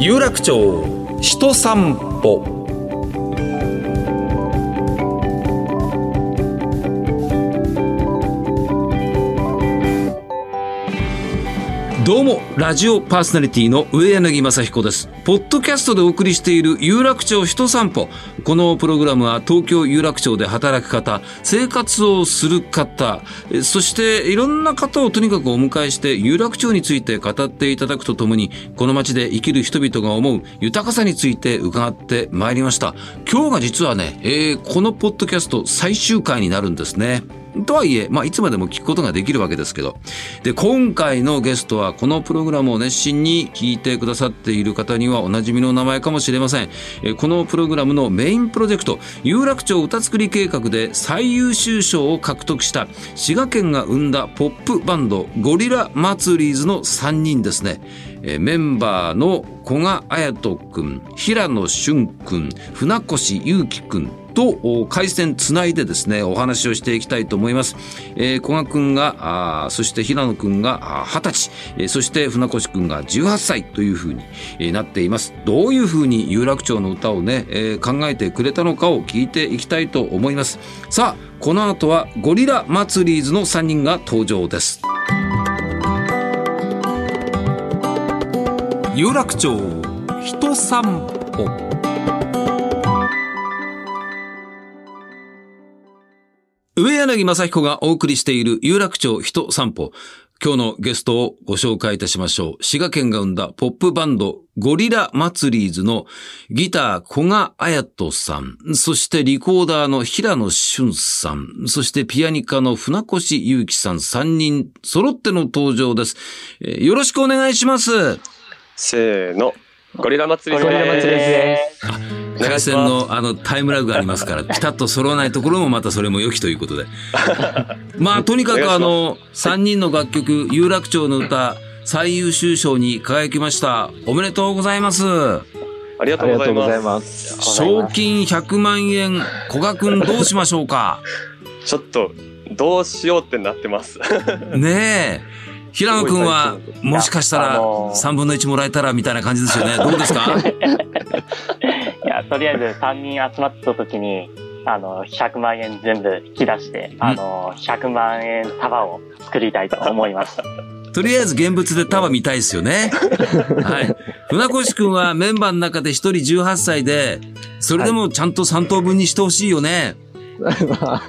有楽町人散歩。どうもラジオパーソナリティの上柳正彦です。ポッドキャストでお送りしている有楽町人散歩。このプログラムは東京有楽町で働く方生活をする方。そしていろんな方をとにかくお迎えして有楽町について語っていただくとともにこの街で生きる人々が思う豊かさについて伺ってまいりました。今日が実はね、えー、このポッドキャスト最終回になるんですね。とはいえ、まあ、いつまでも聞くことができるわけですけど。で、今回のゲストは、このプログラムを熱心に聞いてくださっている方にはおなじみの名前かもしれません。えこのプログラムのメインプロジェクト、有楽町歌作り計画で最優秀賞を獲得した滋賀県が生んだポップバンド、ゴリラ祭りーズの3人ですね。えメンバーの古賀綾人くん、平野俊くん、船越祐樹くん、と回線つないでですねお話をしていきたいと思います。えー、古賀くんがあそして平野くんが二十歳、えー、そして船越くんが18歳というふうに、えー、なっています。どういうふうに有楽町の歌をね、えー、考えてくれたのかを聞いていきたいと思います。さあこの後はゴリラ祭りーズの3人が登場です。有楽町人散歩上柳正彦がお送りしている有楽町人散歩。今日のゲストをご紹介いたしましょう。滋賀県が生んだポップバンドゴリラ祭りーズのギター古賀綾人さん、そしてリコーダーの平野俊さん、そしてピアニカの船越祐樹さん3人揃っての登場です。よろしくお願いします。せーの。ゴリラ祭りです。回線のあのタイムラグがありますから、ピタッと揃わないところもまたそれも良きということで。まあ、とにかくあの、3人の楽曲、有楽町の歌、最優秀賞に輝きました。おめでとうございます。ありがとうございます。賞金100万円、古賀くんどうしましょうか？ちょっと、どうしようってなってます。ねえ。平野君は、もしかしたら3分の1もらえたらみたいな感じですよね。どうですか？いや、とりあえず3人集まった時に、あの、100万円全部引き出して、あの、100万円束を作りたいと思います。とりあえず現物で束見たいですよね。はい。船越くんはメンバーの中で1人18歳で、それでもちゃんと3等分にしてほしいよね。はい まあ、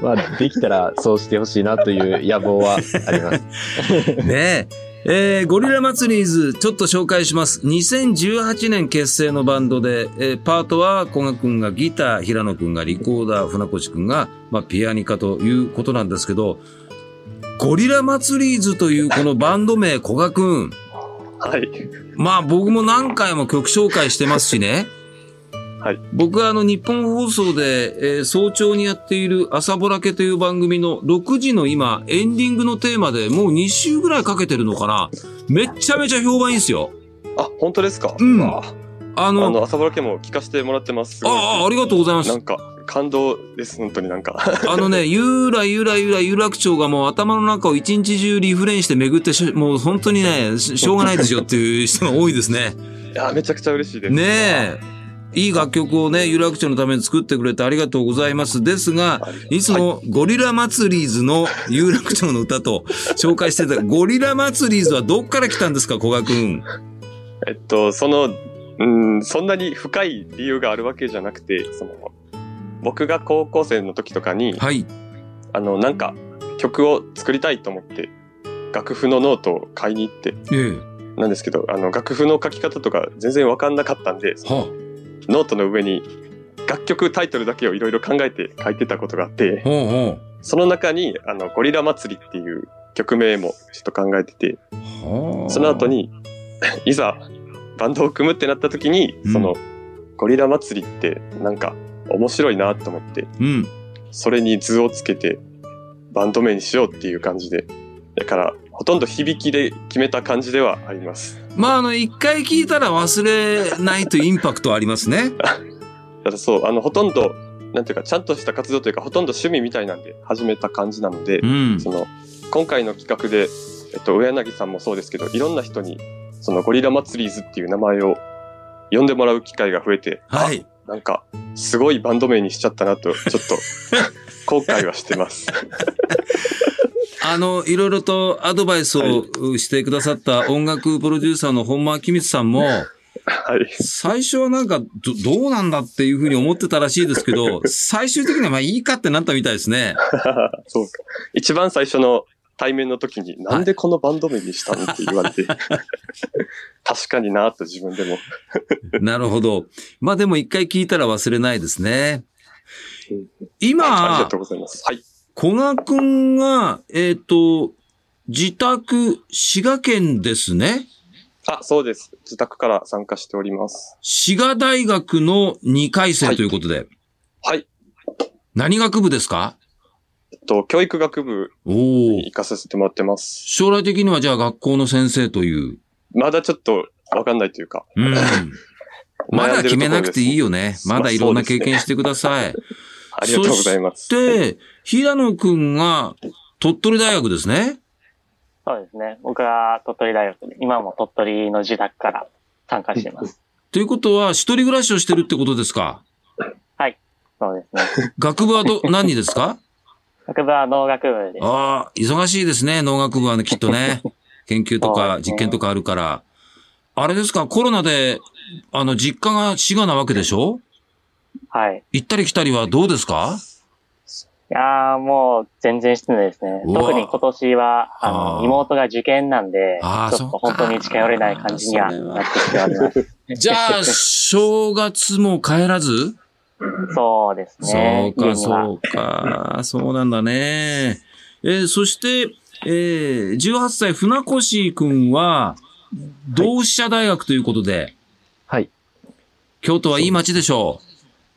まあ、できたらそうしてほしいなという野望はあります。ねえ。えー、ゴリラ祭りーズ、ちょっと紹介します。2018年結成のバンドで、えー、パートは古賀くんがギター、平野くんがリコーダー、船越くんが、まあ、ピアニカということなんですけど、ゴリラ祭りーズというこのバンド名、古賀くん。はい。まあ僕も何回も曲紹介してますしね。はい、僕はあの日本放送で、えー、早朝にやっている朝ぼらけという番組の6時の今エンディングのテーマでもう2週ぐらいかけてるのかなめちゃめちゃ評判いいんですよ。あ、本当ですか？うん。あの、あの朝ぼらけも聞かせてもらってます。ああ、ありがとうございます。なんか、感動です、本当になんか。あのね、ゆらゆらゆら有楽町がもう頭の中を一日中リフレインして巡ってもう本当にね、しょうがないですよっていう人が多いですね。いや、めちゃくちゃ嬉しいです。ねえ。いい楽曲をね、有楽町のために作ってくれてありがとうございます。ですが、いつもゴリラ祭りーズの有楽町の歌と紹介してた、ゴリラ祭りーズはどっから来たんですか、古賀くん。えっと、その、うん、そんなに深い理由があるわけじゃなくて、その、僕が高校生の時とかに、はい。あの、なんか、曲を作りたいと思って、楽譜のノートを買いに行って、ええ、なんですけど、あの、楽譜の書き方とか全然わかんなかったんで、はあノートの上に楽曲タイトルだけをいろいろ考えて書いてたことがあって、ほうほう。その中に、あの、ゴリラ祭りっていう曲名もちょっと考えてて、その後に、いざバンドを組むってなった時に、うん、その、ゴリラ祭りってなんか面白いなと思って、うん、それに図をつけてバンド名にしようっていう感じで、だからほとんど響きで決めた感じではあります。まあ、あの、一回聞いたら忘れないというインパクトありますね。た だそう、あの、ほとんど、なんていうか、ちゃんとした活動というか、ほとんど趣味みたいなんで始めた感じなので、うん、その、今回の企画で、えっと、上柳さんもそうですけど、いろんな人に、そのゴリラ祭りーズっていう名前を呼んでもらう機会が増えて、はい。なんか、すごいバンド名にしちゃったなと、ちょっと、後悔はしてます。あの、いろいろとアドバイスをしてくださった音楽プロデューサーの本間明光さんも、はい。最初はなんかど、どうなんだっていうふうに思ってたらしいですけど、最終的にはまあいいかってなったみたいですね。そうか。一番最初の対面の時に、なんでこのバンド名にしたのって言われて、確かになと自分でも。なるほど。まあでも一回聞いたら忘れないですね。今、ありがとうございます。はい。古賀くんが、えっ、ー、と、自宅、滋賀県ですね。あ、そうです。自宅から参加しております。滋賀大学の2回生ということで。はい。何学部ですか？えっと、教育学部に行かさせてもらってます。将来的にはじゃあ学校の先生という。まだちょっとわかんないというか。うん。まだ決めなくていいよね。まだいろんな経験してください。ありがとうございます。そして、平野くんが鳥取大学ですね。そうですね。僕は鳥取大学で、今も鳥取の自宅から参加しています。ということは、一人暮らしをしてるってことですか？はい。そうですね。学部はど、何ですか？学部は農学部です。ああ、忙しいですね、農学部はね、きっとね。研究とか実験とかあるから。あれですか、コロナで、あの、実家が滋賀なわけでしょ？はい。行ったり来たりはどうですか？いやー、もう全然してないですね。特に今年は、あの、妹が受験なんで、ちょっと本当に近寄れない感じにはなってきております。じゃあ、正月も帰らず？そうですね。そうか、そうか。そうなんだね。えー、そして、えー、18歳、船越くんは、同志社大学ということで。はい。京都はいい街でしょう。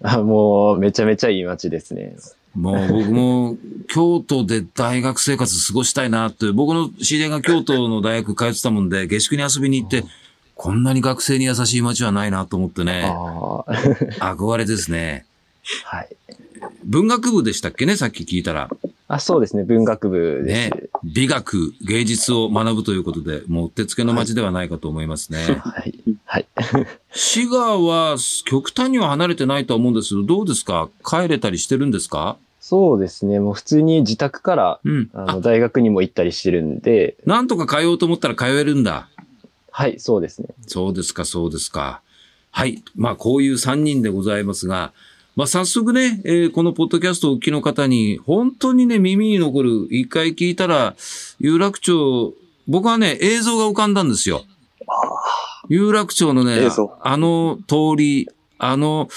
あ、もう、めちゃめちゃいい街ですね。もう僕も京都で大学生活過ごしたいなって、僕の知り合いが京都の大学通ってたもんで、下宿に遊びに行って、こんなに学生に優しい街はないなと思ってね。憧れですね。はい。文学部でしたっけね、さっき聞いたら。あ、そうですね、文学部です。ね。美学、芸術を学ぶということで、もう手付けの街ではないかと思いますね。はい。はい。滋賀は極端には離れてないとは思うんですけど、どうですか？帰れたりしてるんですか？そうですね。もう普通に自宅から、うん、あの大学にも行ったりしてるんで。なんとか通おうと思ったら通えるんだ。はい、そうですね。そうですか、そうですか。はい。まあ、こういう3人でございますが、まあ、早速ね、えー、このポッドキャストをお聞きの方に、本当にね、耳に残る、一回聞いたら、有楽町、僕はね、映像が浮かんだんですよ。有楽町のね、あの通り、あの、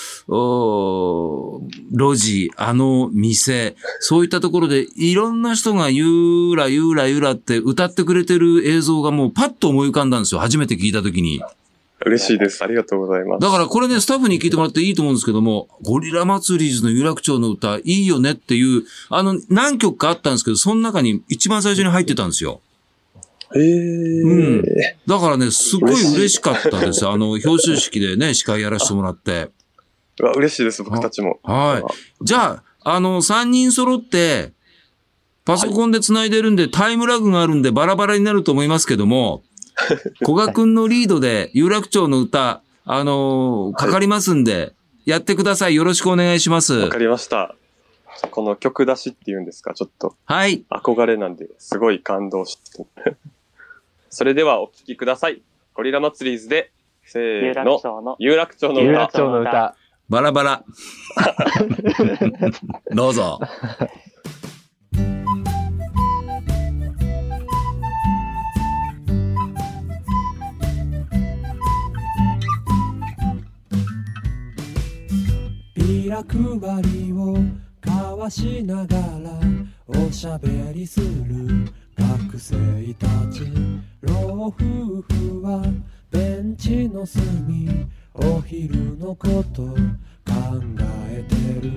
路地、あの店、そういったところでいろんな人がゆーらゆーらゆーらって歌ってくれてる映像がもうパッと思い浮かんだんですよ。初めて聞いたときに。嬉しいです。ありがとうございます。だからこれね、スタッフに聞いてもらっていいと思うんですけども、ゴリラ祭りズの有楽町の歌、いいよねっていう、あの、何曲かあったんですけど、その中に一番最初に入ってたんですよ。へうん。だからね、すごい嬉しかったです。あの、表彰式でね、司会やらせてもらって。うわ、嬉しいです、僕たちも。はい。じゃあ、あの、3人揃って、パソコンで繋いでるんで、タイムラグがあるんでバラバラになると思いますけども、古賀くんのリードで有楽町の歌、あのー、かかりますんで、やってください。よろしくお願いします。わかりました。この曲出しっていうんですか、ちょっと。はい。憧れなんで、すごい感動して。それではお聴きください。ゴリラ祭りーズで、せーの。有楽町の歌。有楽町の歌。バラバラ。どうぞ。役割を交わしながらおしゃべりする学生たち。老夫婦はベンチの隅お昼のこと考えてる。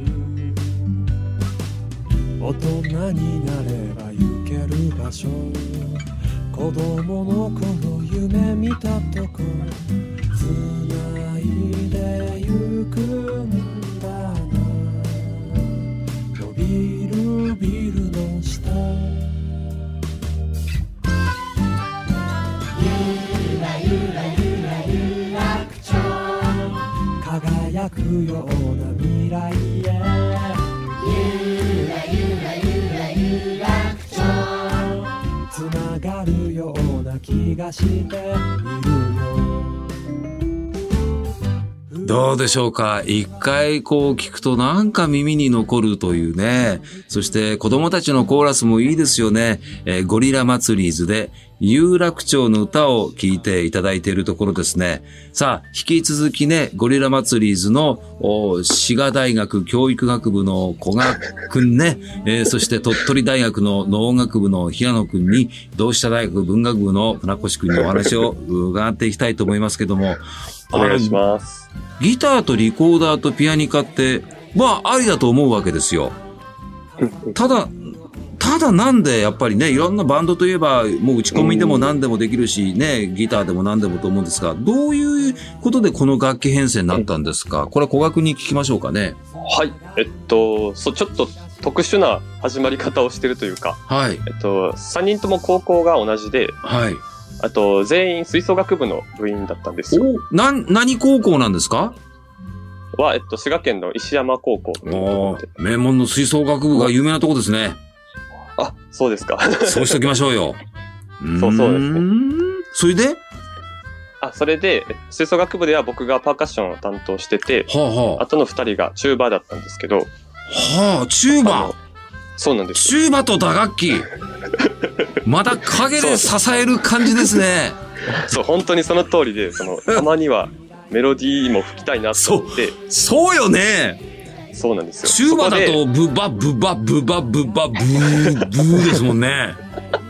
大人になれば行ける場所。子供の頃夢見たとこ。くような未来へゆらゆらゆらゆらちょつながるような気がしているよどうでしょうか？一回こう聞くとなんか耳に残るというね。そして子供たちのコーラスもいいですよね。えー、ゴリラ祭り図で有楽町の歌を聴いていただいているところですね。さあ、引き続きね、ゴリラ祭り図の滋賀大学教育学部の古賀くんね、えー、そして鳥取大学の農学部の平野くんに、同志社大学文学部の船越くんにお話を伺っていきたいと思いますけども。お願いします。ギターとリコーダーとピアニカって、まあ、ありだと思うわけですよ。ただ、ただなんでやっぱりね、いろんなバンドといえば、もう打ち込みでも何でもできるし、ね、ギターでも何でもと思うんですが、どういうことでこの楽器編成になったんですか？これは古学に聞きましょうかね。はい。えっと、そう、ちょっと特殊な始まり方をしてるというか、はい。えっと、3人とも高校が同じで、はい。あと、全員吹奏楽部の部員だったんですよ。な、何高校なんですか？は、えっと、滋賀県の石山高校お名門の吹奏楽部が有名なとこですね。あ、そうですか。そうしときましょうよ。そうそうですね。それで？あ、それで、吹奏楽部では僕がパーカッションを担当してて、はあはあ、あとの二人がチューバーだったんですけど。はあ、チューバー？そうなんです。チューバと打楽器。まだ影で支える感じですね。そう、本当にその通りで、その、たまにはメロディーも吹きたいなと思って。そう、そうよね。そうなんですよ。チューバだと、ブバブバブバブバブー、ブーですもんね。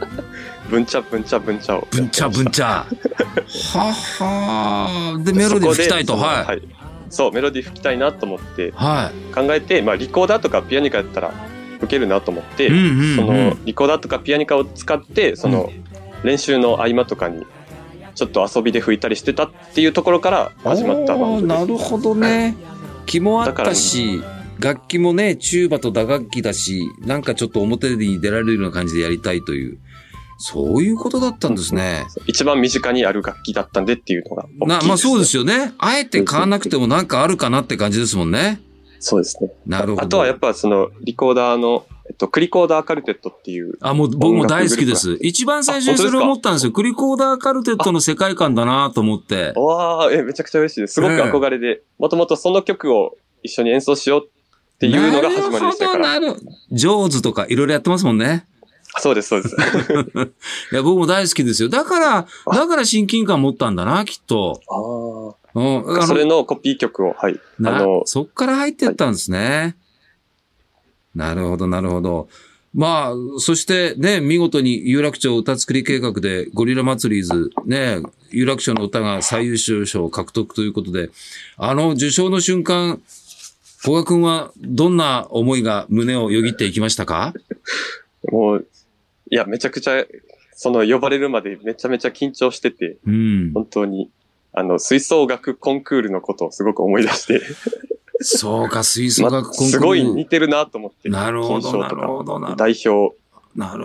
ブンチャブンチャブンチャを。ブンチャブンチャ。ははで、メロディー吹きたいと。はい。はい。そう、メロディー吹きたいなと思って、はい。考えて、まあ、リコーダーとかピアニカやったら、吹けるなと思って、うんうんうん、そのリコーダーとかピアニカを使ってその練習の合間とかにちょっと遊びで吹いたりしてたっていうところから始まったバンドです。なるほどね。気もあったし、楽器もね、チューバと打楽器だし、なんかちょっと表に出られるような感じでやりたいという。そういうことだったんですね。一番身近にある楽器だったんでっていうのがな、まあそうですよね。あえて買わなくてもなんかあるかなって感じですもんね。そうですね。なるほど。あとはやっぱそのリコーダーの、えっと、クリコーダーカルテットっていう。あ、もう僕も大好きです。一番最初にそれを思ったんですよ。クリコーダーカルテットの世界観だなと思って。わあ、え、めちゃくちゃ嬉しいです。すごく憧れで、もともとその曲を一緒に演奏しようっていうのが始まりでしたから。なるほど、なるジョーズとかいろいろやってますもんね。そうです、そうです。いや、僕も大好きですよ。だから、だから親近感持ったんだな、きっと。ああ。うん、それのコピー曲を、はい。あの、そっから入ってったんですね。はい、なるほど、なるほど。まあ、そしてね、見事に有楽町歌作り計画でゴリラ祭りズ、ね、有楽町の歌が最優秀賞を獲得ということで、あの受賞の瞬間、小賀君はどんな思いが胸をよぎっていきましたか？もう、いや、めちゃくちゃ、その呼ばれるまでめちゃめちゃ緊張してて、うん、本当に、あの、吹奏楽コンクールのことをすごく思い出してそうか、吹奏楽コンクール。すごい似てるなと思って。なるほど、なるほど、代表、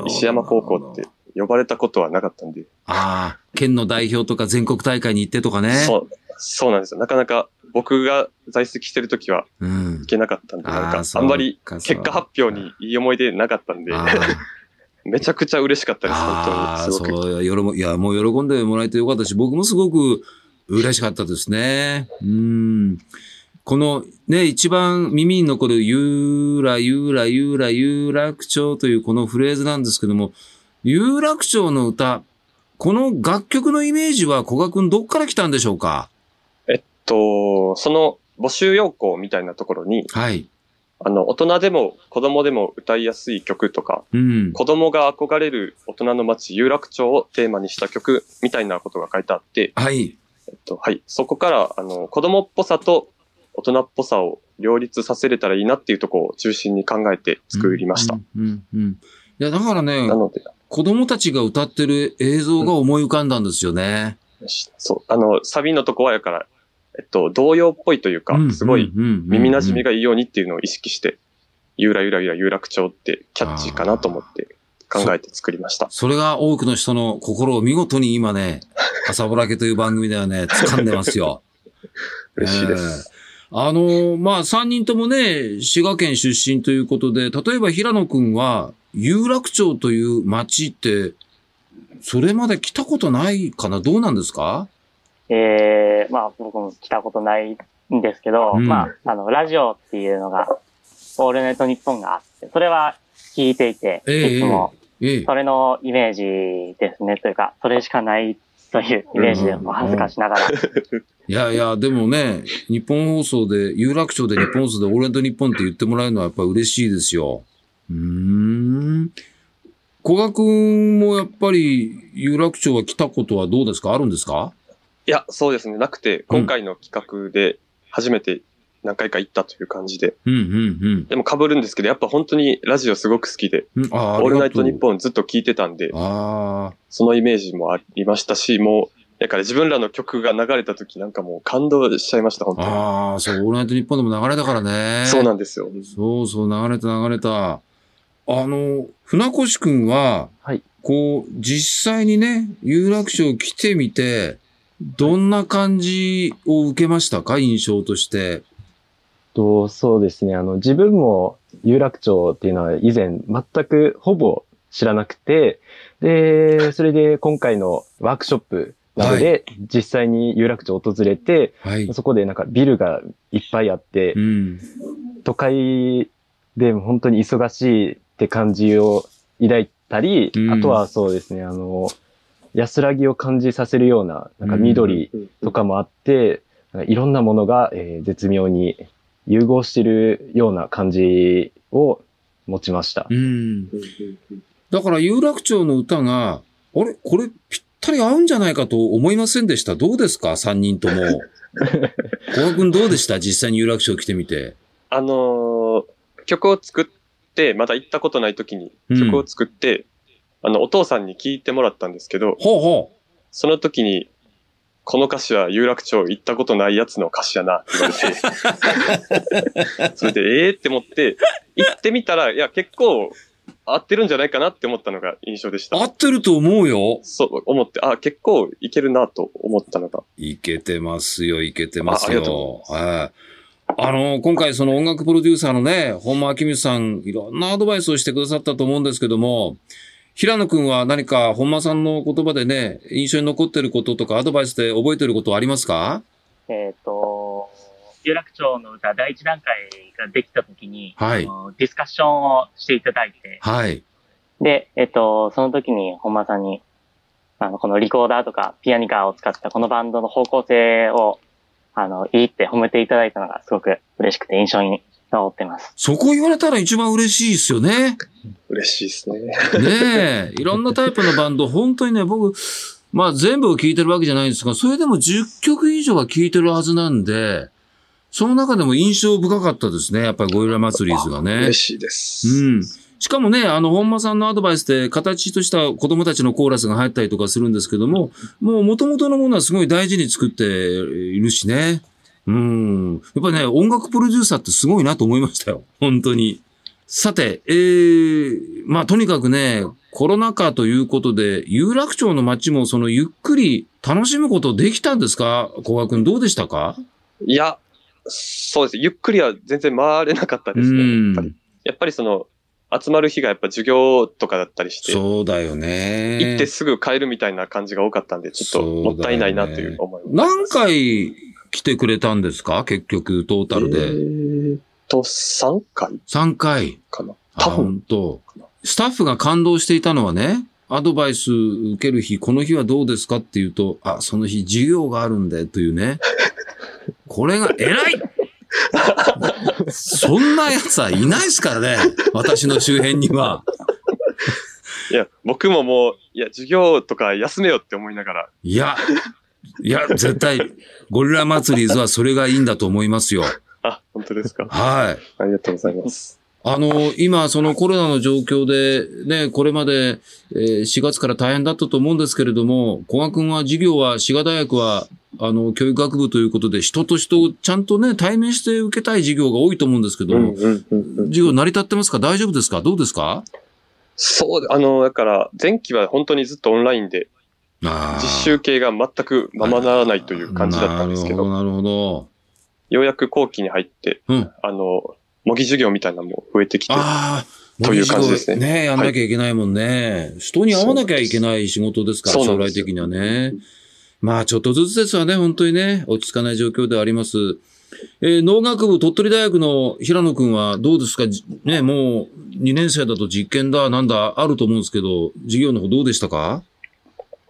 石山高校って呼ばれたことはなかったんで。ああ、県の代表とか全国大会に行ってとかね。そう、そうなんですよ。なかなか僕が在籍してる時は行けなかったんで、うん、なんかあんまり結果発表にいい思い出なかったんで。めちゃくちゃ嬉しかったです、本当に。すごく。そう、いや、もう喜んでもらえてよかったし、僕もすごく嬉しかったですね。うん。このね、一番耳に残るゆうらゆうらゆうら有楽町というこのフレーズなんですけども、有楽町の歌、この楽曲のイメージは小賀くんどっから来たんでしょうか？と、その募集要項みたいなところに、はい。あの、大人でも子供でも歌いやすい曲とか、うん、子供が憧れる大人の街、有楽町をテーマにした曲みたいなことが書いてあって、はい。えっと、はい。そこから、あの、子供っぽさと大人っぽさを両立させれたらいいなっていうところを中心に考えて作りました。うん、うん、うん。いや、だからね、なので、子供たちが歌ってる映像が思い浮かんだんですよね。うん、そう。あの、サビのとこはやから、えっと、童謡っぽいというか、すごい耳馴染みがいいようにっていうのを意識して、ゆらゆらゆら有楽町ってキャッチーかなと思って考えて作りました。それが多くの人の心を見事に今ね、朝ぼらけという番組ではね、掴んでますよ。嬉しいです。あの、まあ、3人ともね、滋賀県出身ということで、例えば平野くんは、有楽町という町って、それまで来たことないかな？どうなんですか？ええー、まあ、僕も来たことないんですけど、うん、まあ、あの、ラジオっていうのが、オールネット日本があって、それは聞いていて、えー、いつも、それのイメージですね、というか、それしかないというイメージでも恥ずかしながら。いやいや、でもね、日本放送で、有楽町で日本放送でオールネット日本って言ってもらえるのはやっぱり嬉しいですよ。うん。古賀くんもやっぱり有楽町は来たことはどうですか？あるんですか？いや、そうですね。なくて、今回の企画で初めて何回か行ったという感じで。うんうんうん。でも被るんですけど、やっぱ本当にラジオすごく好きで、うん、あオールナイトニッポンずっと聞いてたんで、あそのイメージもありましたし、もう、だから自分らの曲が流れた時なんかもう感動しちゃいました、本当に。ああ、そう、オールナイトニッポンでも流れたからね。そうなんですよ。そうそう、流れた流れた。あの、船越くんは、はい。こう、実際にね、有楽町来てみて、どんな感じを受けましたか？印象として。と、そうですね。あの、自分も有楽町っていうのは以前全くほぼ知らなくて、で、それで今回のワークショップなどで実際に有楽町を訪れて、はい、そこでなんかビルがいっぱいあって、うん、都会で本当に忙しいって感じを抱いたり、うん、あとはそうですね、あの、安らぎを感じさせるような、なんか緑とかもあって、うん、いろんなものが、えー、絶妙に融合してるような感じを持ちました。うん。だから有楽町の歌が、あれ？これぴったり合うんじゃないかと思いませんでした？どうですか？三人とも。小川君どうでした？実際に有楽町来てみて。あのー、曲を作って、まだ行ったことない時に曲を作って、うん、あの、お父さんに聞いてもらったんですけど、ほうほうその時に、この歌詞は有楽町行ったことないやつの歌詞やなって言われて、それでええー、って思って、行ってみたら、いや結構合ってるんじゃないかなって思ったのが印象でした。合ってると思うよ。そう、思って、あ、結構いけるなと思ったのが。いけてますよ、いけてますよ。ありがとうござい。あの、今回その音楽プロデューサーのね、本間明光さん、いろんなアドバイスをしてくださったと思うんですけども、平野くんは何か本間さんの言葉でね、印象に残ってることとかアドバイスで覚えてることはありますか？えっ、ー、と、有楽町の歌第一段階ができたときに、はい、ディスカッションをしていただいて、はい。で、えっ、ー、と、その時に本間さんに、あの、このリコーダーとかピアニカを使ったこのバンドの方向性を、あの、いいって褒めていただいたのがすごく嬉しくて印象に残ってます。そこ言われたら一番嬉しいですよね。嬉しいですね。ねえ、いろんなタイプのバンド、本当にね、僕、まあ全部を聴いてるわけじゃないんですが、それでも10曲以上は聴いてるはずなんで、その中でも印象深かったですね。やっぱりゴリラ祭りズがね。嬉しいです。うん。しかもね、あの、本間さんのアドバイスで形とした子供たちのコーラスが入ったりとかするんですけども、もう元々のものはすごい大事に作っているしね。うん。やっぱりね、音楽プロデューサーってすごいなと思いましたよ。本当に。さて、えー、まあとにかくね、コロナ禍ということで、有楽町の街もそのゆっくり楽しむことできたんですか？小川くんどうでしたか？いや、そうです。ゆっくりは全然回れなかったですね。やっぱり。やっぱりその、集まる日がやっぱ授業とかだったりして。そうだよね。行ってすぐ帰るみたいな感じが多かったんで、ちょっともったいないなという思い、ね、何回来てくれたんですか？結局、トータルで。えー、と、3回 ?3 回。かな。多分。と。スタッフが感動していたのはね、アドバイス受ける日、この日はどうですかっていうと、あ、その日授業があるんで、というね。これが偉いそんな奴はいないですからね。私の周辺には。いや、僕ももう、いや、授業とか休めよって思いながら。いや、いや、絶対、ゴリラ祭りズはそれがいいんだと思いますよ。あ、本当ですか？はい。ありがとうございます。あの、今、そのコロナの状況で、ね、これまで、えー、4月から大変だったと思うんですけれども、古賀君は授業は、滋賀大学は、あの、教育学部ということで、人と人をちゃんとね、対面して受けたい授業が多いと思うんですけど、授業成り立ってますか？大丈夫ですか？どうですか？そう、あの、だから、前期は本当にずっとオンラインで、実習系が全くままならないという感じだったんですけど。なるほど。ようやく後期に入って、うん、あの、模擬授業みたいなのも増えてきて、あという感じですね。ねやんなきゃいけないもんね、はい、人に会わなきゃいけない仕事ですから、将来的にはね。まあ、ちょっとずつですわね、本当にね、落ち着かない状況であります。えー、農学部鳥取大学の平野くんはどうですか？ね、もう2年生だと実験だ、なんだ、あると思うんですけど、授業の方どうでしたか？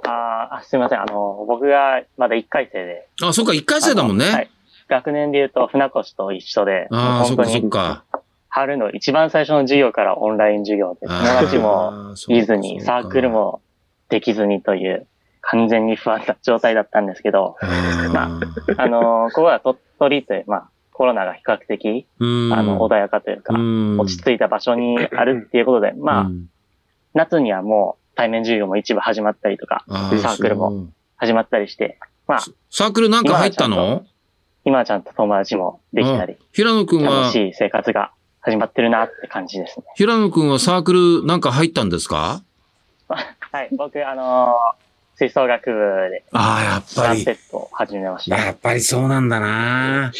ああ、すみません。あの、僕がまだ1回生で。あ、そっか、1回生だもんね。はい。学年で言うと船越と一緒で。ああ、そっかそっか。春の一番最初の授業からオンライン授業で、友達もいずに、サークルもできずにという、完全に不安な状態だったんですけど、まあ、あのここは鳥取という、まあ、コロナが比較的、あの、穏やかというか、落ち着いた場所にあるっていうことで、まあ、夏にはもう対面授業も一部始まったりとか、サークルも始まったりして、まあ。サークルなんか入ったの？今はちゃんと友達もできたり、平野くんは、楽しい生活が始まってるなって感じですね。平野くんはサークルなんか入ったんですか？はい、僕、あのー、吹奏楽部で、ああ、やっぱり。ンペットを始めました。やっぱりそうなんだな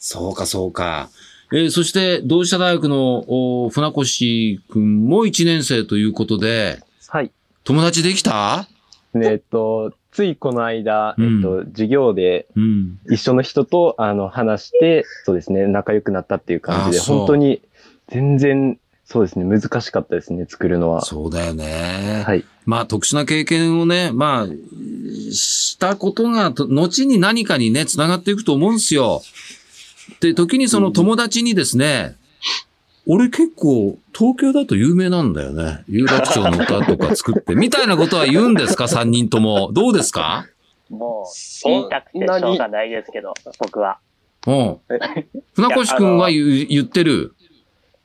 そうか、そうか。えー、そして、同志社大学のお船越くんも1年生ということで、はい。友達できた？えっと、ついこの間、えっと、授業で、一緒の人と、あの、話して、そうですね、仲良くなったっていう感じで、本当に、全然、そうですね、難しかったですね、作るのは。そうだよね。はい。まあ、特殊な経験をね、まあ、したことが、後に何かにね、繋がっていくと思うんですよ。で、時にその友達にですね、俺結構東京だと有名なんだよね。有楽町の歌とか作って。みたいなことは言うんですか？三人とも。どうですか？もう、言いたくてしょうがないですけど、僕は。うん。船越くんは言言ってる？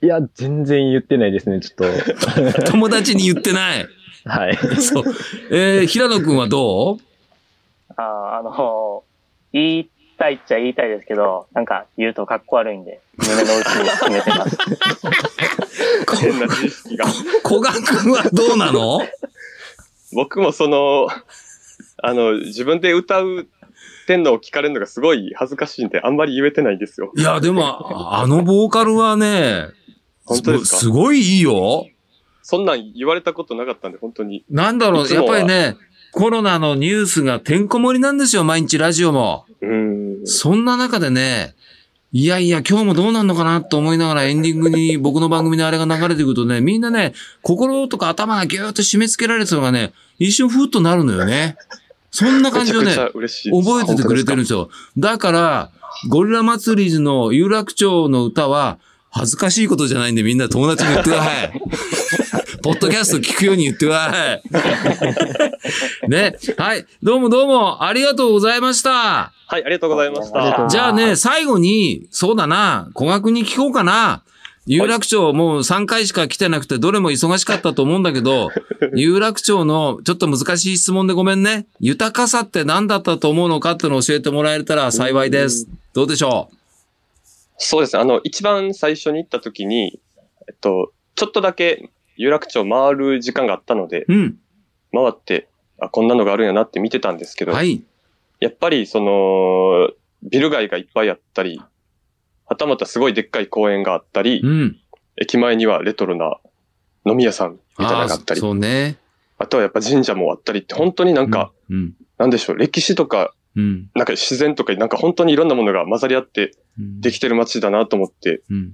いや、全然言ってないですね、ちょっと。友達に言ってない？はい。そう。えー、平野くんはどう？ああ、あの、言いたいっちゃ言いたいですけど、なんか言うとかっこ悪いんで、胸の内に決めてます。変な知識が。古賀君はどうなの？僕もその、あの、自分で歌うてんのを聞かれるのがすごい恥ずかしいんで、あんまり言えてないんですよ。いや、でも、あのボーカルはね、本当ですか？すごいいいよ。そんなん言われたことなかったんで、本当に。なんだろう、やっぱりね、コロナのニュースがてんこ盛りなんですよ、毎日ラジオも。うんそんな中でね、いやいや、今日もどうなんのかなと思いながらエンディングに僕の番組であれが流れてくるとね、みんなね、心とか頭がぎゅーっと締め付けられてたのがね、一瞬ふっとなるのよね。そんな感じをね、覚えててくれてるんですよ。だから、ゴリラ祭りの有楽町の歌は、恥ずかしいことじゃないんでみんな友達に言ってください。ポッドキャスト聞くように言ってください。ね。はい。どうもどうも、ありがとうございました。はい、ありがとうございました。じゃあね、最後に、そうだな、古学に聞こうかな。有楽町もう3回しか来てなくて、どれも忙しかったと思うんだけど、有楽町のちょっと難しい質問でごめんね。豊かさって何だったと思うのかってのを教えてもらえたら幸いです。どうでしょう？そうですね。あの、一番最初に行った時に、えっと、ちょっとだけ有楽町回る時間があったので、うん、回って、あ、こんなのがあるんやなって見てたんですけど、はい、やっぱりその、ビル街がいっぱいあったり、はたまたすごいでっかい公園があったり、うん、駅前にはレトロな飲み屋さんみたいなのがあったり、そうね。あとはやっぱ神社もあったりって、本当になんか、うん、なんでしょう、歴史とか、うん、なんか自然とか、なんか本当にいろんなものが混ざり合ってできてる街だなと思って、うん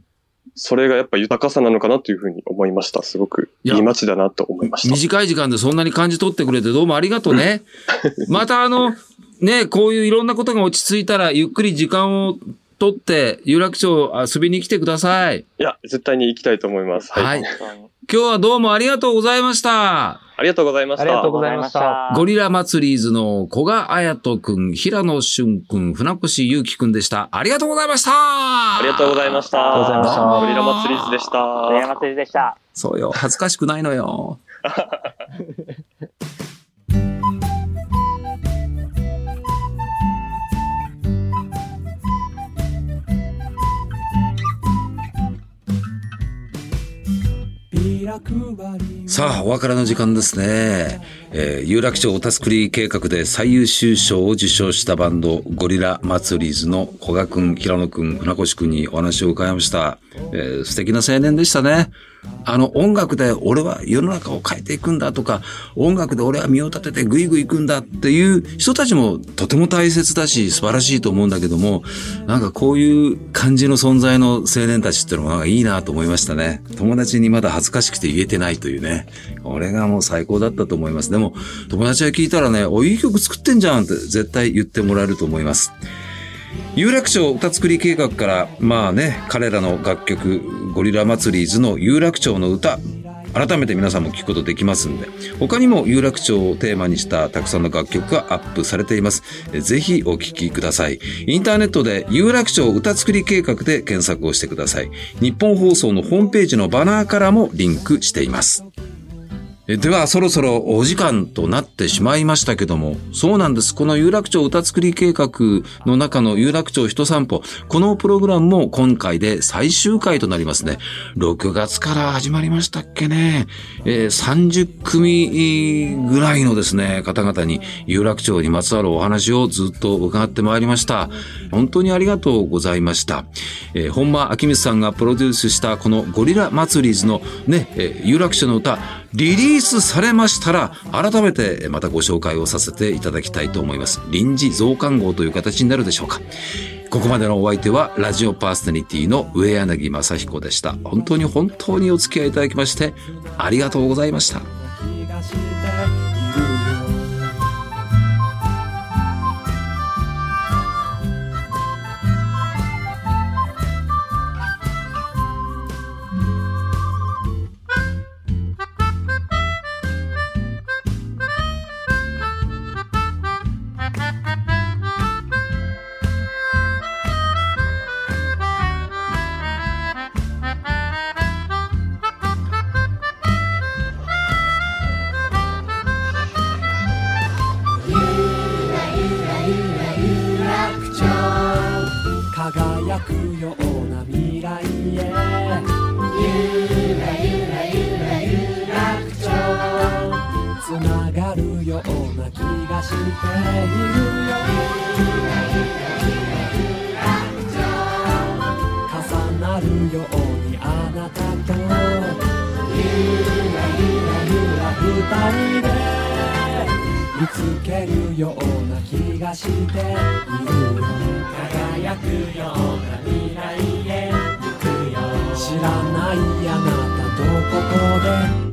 それがやっぱ豊かさなのかなというふうに思いました。すごくいい街だなと思いました。短い時間でそんなに感じ取ってくれてどうもありがとうね。またあの、ね、こういういろんなことが落ち着いたら、ゆっくり時間を取って、有楽町遊びに来てください。いや、絶対に行きたいと思います。はい。はい、今日はどうもありがとうございました。ありがとうございました。ありがとうございました。ゴリラ祭りーズの古賀彩人くん、平野俊くん、船越祐樹くんでした。ありがとうございましたありがとうございました。ありがとうございました。ゴリラ祭りーズでした。ゴリラ祭りでした。そうよ。恥ずかしくないのよ。お別れの時間ですね。えー、有楽町おたすくり計画で最優秀賞を受賞したバンド、ゴリラ祭りズの古賀くん、平野くん、船越くんにお話を伺いました。えー、素敵な青年でしたね。あの音楽で俺は世の中を変えていくんだとか、音楽で俺は身を立ててグイグイ行くんだっていう人たちもとても大切だし素晴らしいと思うんだけども、なんかこういう感じの存在の青年たちってのがいいなと思いましたね。友達にまだ恥ずかしくて言えてないというね。これがもう最高だったと思います。でも、友達が聞いたらね、お、いい曲作ってんじゃんって絶対言ってもらえると思います。有楽町歌作り計画から、まあね、彼らの楽曲、ゴリラ祭り図の有楽町の歌、改めて皆さんも聞くことできますんで、他にも有楽町をテーマにしたたくさんの楽曲がアップされています。ぜひお聴きください。インターネットで有楽町歌作り計画で検索をしてください。日本放送のホームページのバナーからもリンクしています。では、そろそろお時間となってしまいましたけども、そうなんです。この有楽町歌作り計画の中の有楽町人散歩、このプログラムも今回で最終回となりますね。6月から始まりましたっけね。えー、30組ぐらいのですね、方々に有楽町にまつわるお話をずっと伺ってまいりました。本当にありがとうございました。えー、本間明光さんがプロデュースしたこのゴリラ祭りズのね、えー、有楽町の歌、リリースされましたら、改めてまたご紹介をさせていただきたいと思います。臨時増刊号という形になるでしょうか。ここまでのお相手は、ラジオパーソナリティの上柳正彦でした。本当に本当にお付き合いいただきまして、ありがとうございました。がしているよ重なるようにあなたとゆらゆらゆら二人で見つけるような気がしているよ輝くような未来へ行くよ知らないあなたどここで